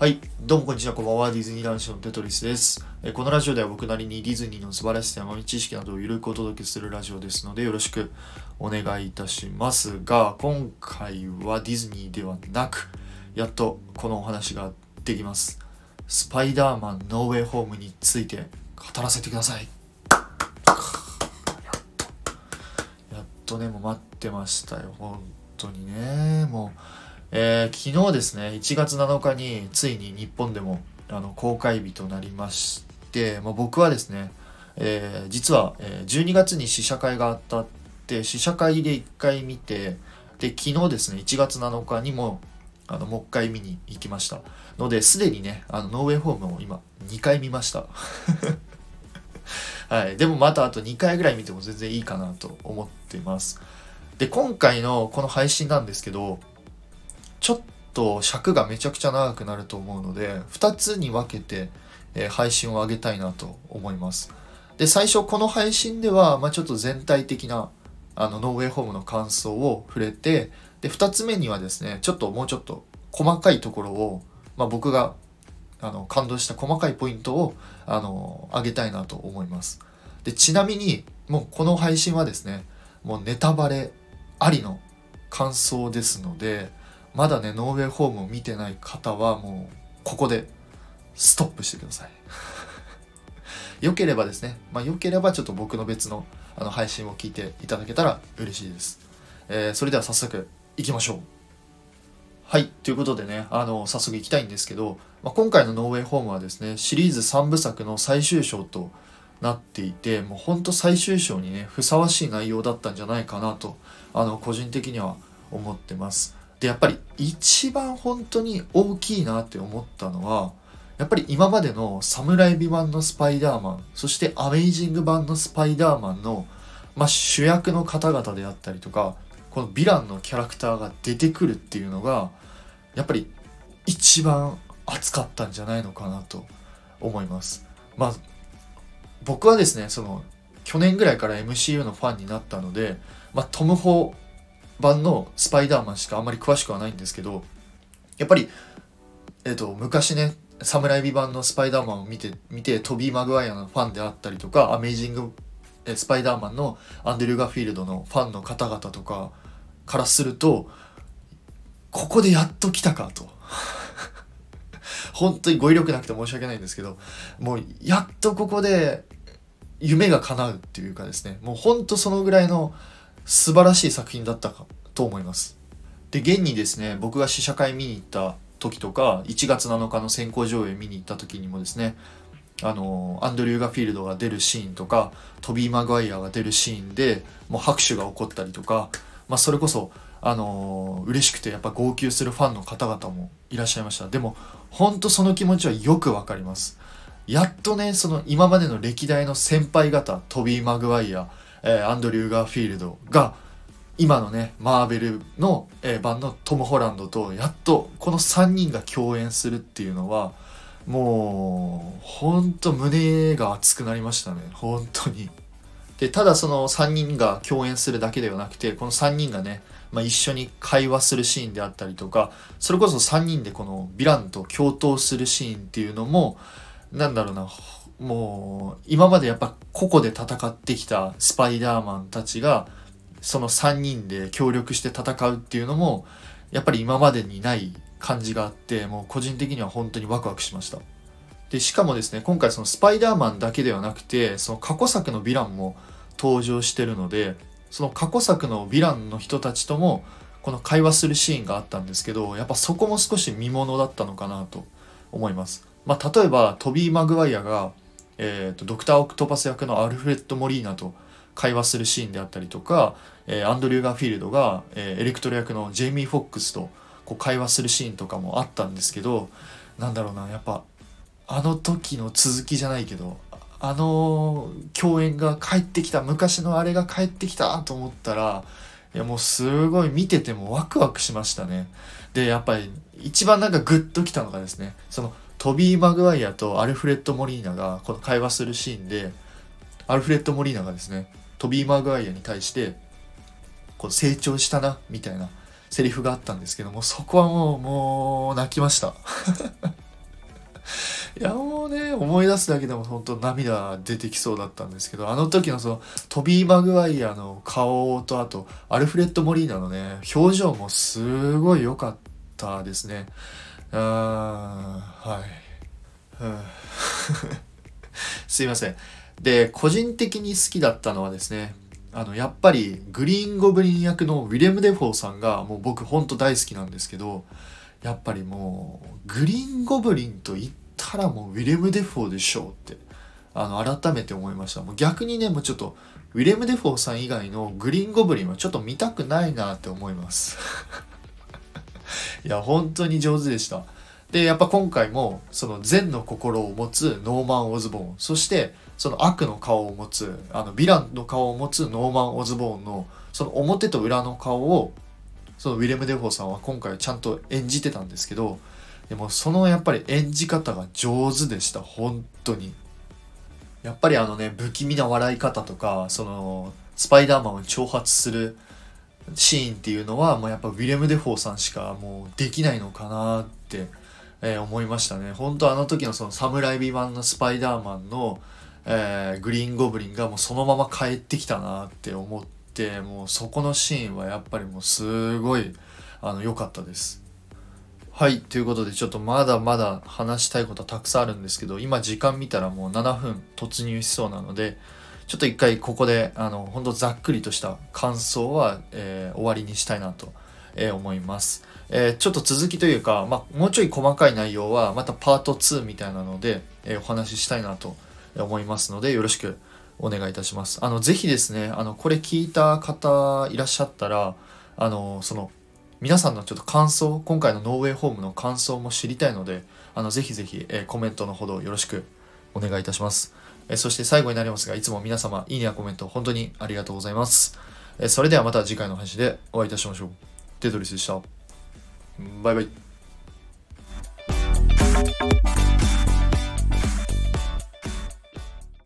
はい、どうもこんにちは、こんばんは。ディズニー男子のテトリスです。えこのラジオでは僕なりにディズニーの素晴らしさや豆知識などをゆるくお届けするラジオですので、よろしくお願いいたしますが、今回はディズニーではなく、やっとこのお話ができます。スパイダーマンノーウェイホームについて語らせてください。やっと、やっとね、もう待ってましたよ。本当にね、もう。えー昨日ですね1月7日についに日本でもあの公開日となりまして、まあ、僕はですね、えー実は、え12月に試写会があったって試写会で1回見てで昨日ですね1月7日にもあのもう一回見に行きました。のですでにねあのノーウェイホームを今2回見ました。はい。でもまたあと2回ぐらい見ても全然いいかなと思ってます。で今回のこの配信なんですけどちょっと尺がめちゃくちゃ長くなると思うので2つに分けて、え配信を上げたいなと思います。で最初この配信では、まあ、ちょっと全体的なあのノーウェイホームの感想を触れてで2つ目にはですねちょっともうちょっと細かいところを、まあ、僕があの感動した細かいポイントをあの上げたいなと思います。でちなみにもうこの配信はですねもうネタバレありの感想ですのでまだねノーウェイホームを見てない方はもうここでストップしてください。よければですねまあよければちょっと僕の別のあの配信を聞いていただけたら嬉しいです、えーそれでは早速いきましょう。はいということでねあの早速いきたいんですけど、まあ、今回のノーウェイホームはですねシリーズ3部作の最終章となっていてもうほんと最終章にねふさわしい内容だったんじゃないかなとあの個人的には思ってます。でやっぱり一番本当に大きいなって思ったのはやっぱり今までのサムライビ版のスパイダーマンそしてアメイジング版のスパイダーマンの、まあ、主役の方々であったりとかこのヴィランのキャラクターが出てくるっていうのがやっぱり一番熱かったんじゃないのかなと思います。まあ僕はですねその去年ぐらいから MCU のファンになったので、まあ、トム・ホー版のスパイダーマンしかあんまり詳しくはないんですけどやっぱり、えっと昔ねサムライビ版のスパイダーマンを見て見てトビー・マグワイアのファンであったりとかアメイジングえスパイダーマンのアンドリュー・ガフィールドのファンの方々とかからするとここでやっと来たかと。本当に語彙力なくて申し訳ないんですけどもうやっとここで夢が叶うっていうかですねもう本当そのぐらいの素晴らしい作品だったかと思います。で現にですね僕が試写会見に行った時とか1月7日の先行上映見に行った時にもですねあのアンドリュー・ガフィールドが出るシーンとかトビー・マグワイアが出るシーンでもう拍手が起こったりとか、まあ、それこそあの嬉しくてやっぱ号泣するファンの方々もいらっしゃいました。でも本当その気持ちはよくわかります。やっとねその今までの歴代の先輩方トビー・マグワイア、えアンドリュー・ガーフィールドが今のねマーベルの、えー版のトム・ホランドとやっとこの3人が共演するっていうのはもうほんと胸が熱くなりましたね。本当に。でただその3人が共演するだけではなくてこの3人がね、まあ、一緒に会話するシーンであったりとかそれこそ3人でこのヴィランと共闘するシーンっていうのもなんだろうなもう今までやっぱ個々で戦ってきたスパイダーマンたちがその3人で協力して戦うっていうのもやっぱり今までにない感じがあってもう個人的には本当にワクワクしました。でしかもですね今回そのスパイダーマンだけではなくてその過去作のヴィランも登場してるのでその過去作のヴィランの人たちともこの会話するシーンがあったんですけどやっぱそこも少し見ものだったのかなと思います。まあ例えばトビー・マグワイアが、えー、とドクター・オクトパス役のアルフレッド・モリーナと会話するシーンであったりとか、えーアンドリュー・ガーフィールドが、えーエレクトロ役のジェイミー・フォックスとこう会話するシーンとかもあったんですけどなんだろうなやっぱあの時の続きじゃないけどあの共演が帰ってきた昔のあれが帰ってきたと思ったらいやもうすごい見ててもワクワクしましたね。でやっぱり一番なんかグッときたのがですねそのトビー・マグワイアとアルフレッド・モリーナがこの会話するシーンでアルフレッド・モリーナがですねトビー・マグワイアに対してこう成長したなみたいなセリフがあったんですけどもそこはもうもう泣きました。いやもうね思い出すだけでも本当涙出てきそうだったんですけどあの時のそのトビー・マグワイアの顔とあとアルフレッド・モリーナのね表情もすごい良かったですね。あーはい、すいません。で個人的に好きだったのはですねあのやっぱりグリーンゴブリン役のウィレム・デフォーさんがもう僕ほんと大好きなんですけどやっぱりもうグリーンゴブリンと言ったらもうウィレム・デフォーでしょうってあの改めて思いました。もう逆にねもうちょっとウィレム・デフォーさん以外のグリーンゴブリンはちょっと見たくないなって思います。いや本当に上手でした。でやっぱ今回もその善の心を持つノーマン・オズボーンそしてその悪の顔を持つあのヴィランの顔を持つノーマン・オズボーンのその表と裏の顔をそのウィレム・デフォーさんは今回ちゃんと演じてたんですけどでもそのやっぱり演じ方が上手でした。本当に。やっぱりあのね不気味な笑い方とかそのスパイダーマンを挑発するシーンっていうのはもうやっぱウィレム・デフォーさんしかもうできないのかなって、えー思いましたね。本当あの時のそのサム・ライミ版のスパイダーマンの、えーグリーン・ゴブリンがもうそのまま帰ってきたなって思ってもうそこのシーンはやっぱりもうすごいあの良かったです。はいということでちょっとまだまだ話したいことはたくさんあるんですけど今時間見たらもう7分突入しそうなのでちょっと一回ここであの本当ざっくりとした感想は、えー終わりにしたいなと、えー思います、えーちょっと続きというか、まあ、もうちょい細かい内容はまたパート2みたいなので、えお話ししたいなと思いますのでよろしくお願いいたします。あのぜひですねあのこれ聞いた方いらっしゃったらあのその皆さんのちょっと感想今回のノーウェイホームの感想も知りたいのであのぜひぜひ、えーコメントのほどよろしくお願いいたします。えそして最後になりますが、いつも皆様、いいねやコメント、本当にありがとうございます。えそれではまた次回の配信でお会いいたしましょう。テトリスでした。バイバイ。